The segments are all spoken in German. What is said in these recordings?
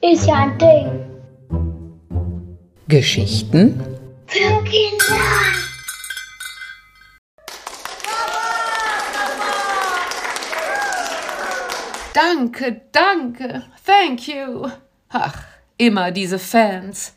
Ist ja ein Ding. Geschichten Für Kinder. Danke, danke, thank you. Ach, immer diese Fans.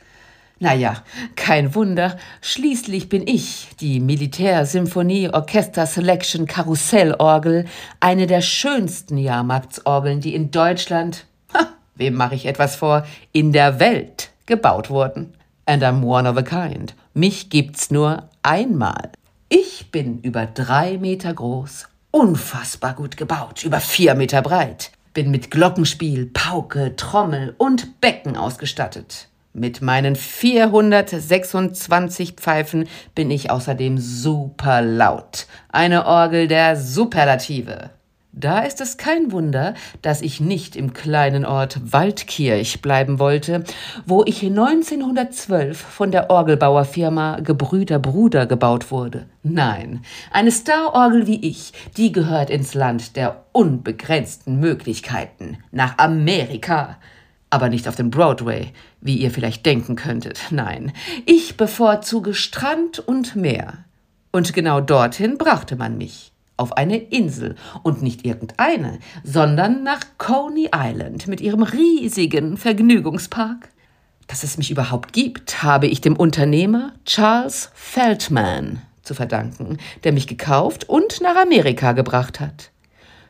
Naja, kein Wunder, schließlich bin ich, die Militärsymphonie Orchester Selection Karussellorgel, eine der schönsten Jahrmarktsorgeln, die in Deutschland, ha, wem mache ich etwas vor, in der Welt gebaut wurden. And I'm one of a kind. Mich gibt's nur einmal. Ich bin über drei Meter groß, unfassbar gut gebaut, über vier Meter breit. Bin mit Glockenspiel, Pauke, Trommel und Becken ausgestattet. Mit meinen 426 Pfeifen bin ich außerdem super laut. Eine Orgel der Superlative. Da ist es kein Wunder, dass ich nicht im kleinen Ort Waldkirch bleiben wollte, wo ich 1912 von der Orgelbauerfirma Gebrüder Bruder gebaut wurde. Nein, eine Starorgel wie ich, die gehört ins Land der unbegrenzten Möglichkeiten, nach Amerika. Aber nicht auf dem Broadway, wie ihr vielleicht denken könntet. Nein, ich bevorzuge Strand und Meer. Und genau dorthin brachte man mich auf eine Insel und nicht irgendeine, sondern nach Coney Island mit ihrem riesigen Vergnügungspark. Dass es mich überhaupt gibt, habe ich dem Unternehmer Charles Feldman zu verdanken, der mich gekauft und nach Amerika gebracht hat.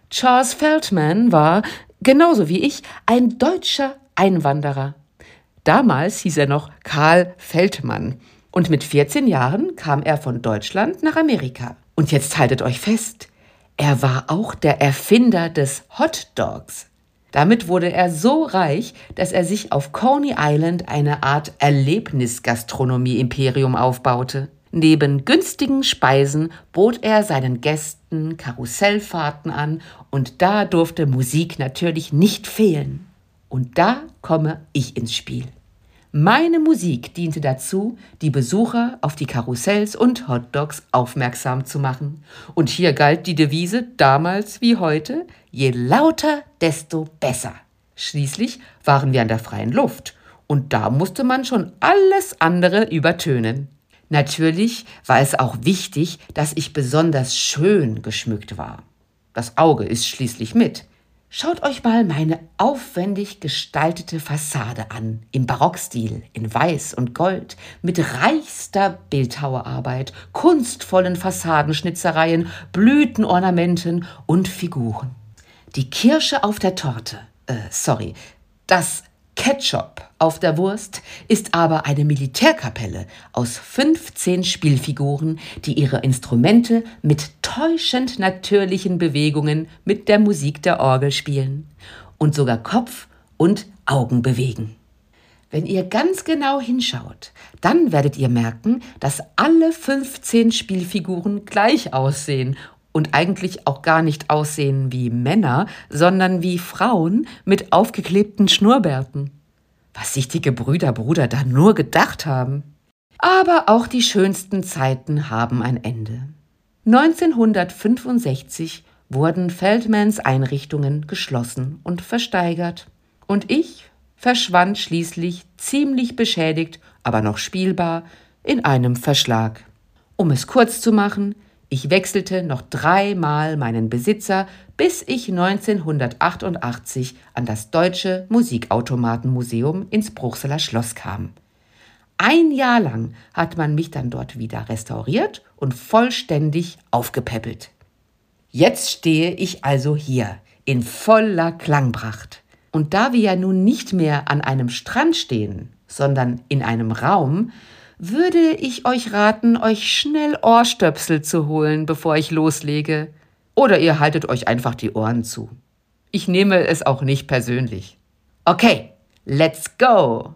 Charles Feldman war, genauso wie ich, ein deutscher Einwanderer. Damals hieß er noch Karl Feldmann und mit 14 Jahren kam er von Deutschland nach Amerika. Und jetzt haltet euch fest, er war auch der Erfinder des Hot Dogs. Damit wurde er so reich, dass er sich auf Coney Island eine Art Erlebnisgastronomie-Imperium aufbaute. Neben günstigen Speisen bot er seinen Gästen Karussellfahrten an und da durfte Musik natürlich nicht fehlen. Und da komme ich ins Spiel. Meine Musik diente dazu, die Besucher auf die Karussells und Hotdogs aufmerksam zu machen. Und hier galt die Devise damals wie heute, je lauter, desto besser. Schließlich waren wir an der freien Luft und da musste man schon alles andere übertönen. Natürlich war es auch wichtig, dass ich besonders schön geschmückt war. Das Auge ist schließlich mit. Schaut euch mal meine aufwendig gestaltete Fassade an, im Barockstil, in Weiß und Gold, mit reichster Bildhauerarbeit, kunstvollen Fassadenschnitzereien, Blütenornamenten und Figuren. Die Kirsche auf der Torte, äh, sorry, das Ketchup auf der Wurst ist aber eine Militärkapelle aus 15 Spielfiguren, die ihre Instrumente mit täuschend natürlichen Bewegungen mit der Musik der Orgel spielen und sogar Kopf und Augen bewegen. Wenn ihr ganz genau hinschaut, dann werdet ihr merken, dass alle 15 Spielfiguren gleich aussehen und eigentlich auch gar nicht aussehen wie Männer, sondern wie Frauen mit aufgeklebten Schnurrbärten. Was sich die Gebrüder Bruder da nur gedacht haben. Aber auch die schönsten Zeiten haben ein Ende. 1965 wurden Feldmans Einrichtungen geschlossen und versteigert. Und ich verschwand schließlich ziemlich beschädigt, aber noch spielbar, in einem Verschlag. Um es kurz zu machen, ich wechselte noch dreimal meinen Besitzer, bis ich 1988 an das Deutsche Musikautomatenmuseum ins Bruchseler Schloss kam. Ein Jahr lang hat man mich dann dort wieder restauriert und vollständig aufgepäppelt. Jetzt stehe ich also hier in voller Klangpracht. Und da wir ja nun nicht mehr an einem Strand stehen, sondern in einem Raum, würde ich euch raten, euch schnell Ohrstöpsel zu holen, bevor ich loslege. Oder ihr haltet euch einfach die Ohren zu. Ich nehme es auch nicht persönlich. Okay, let's go!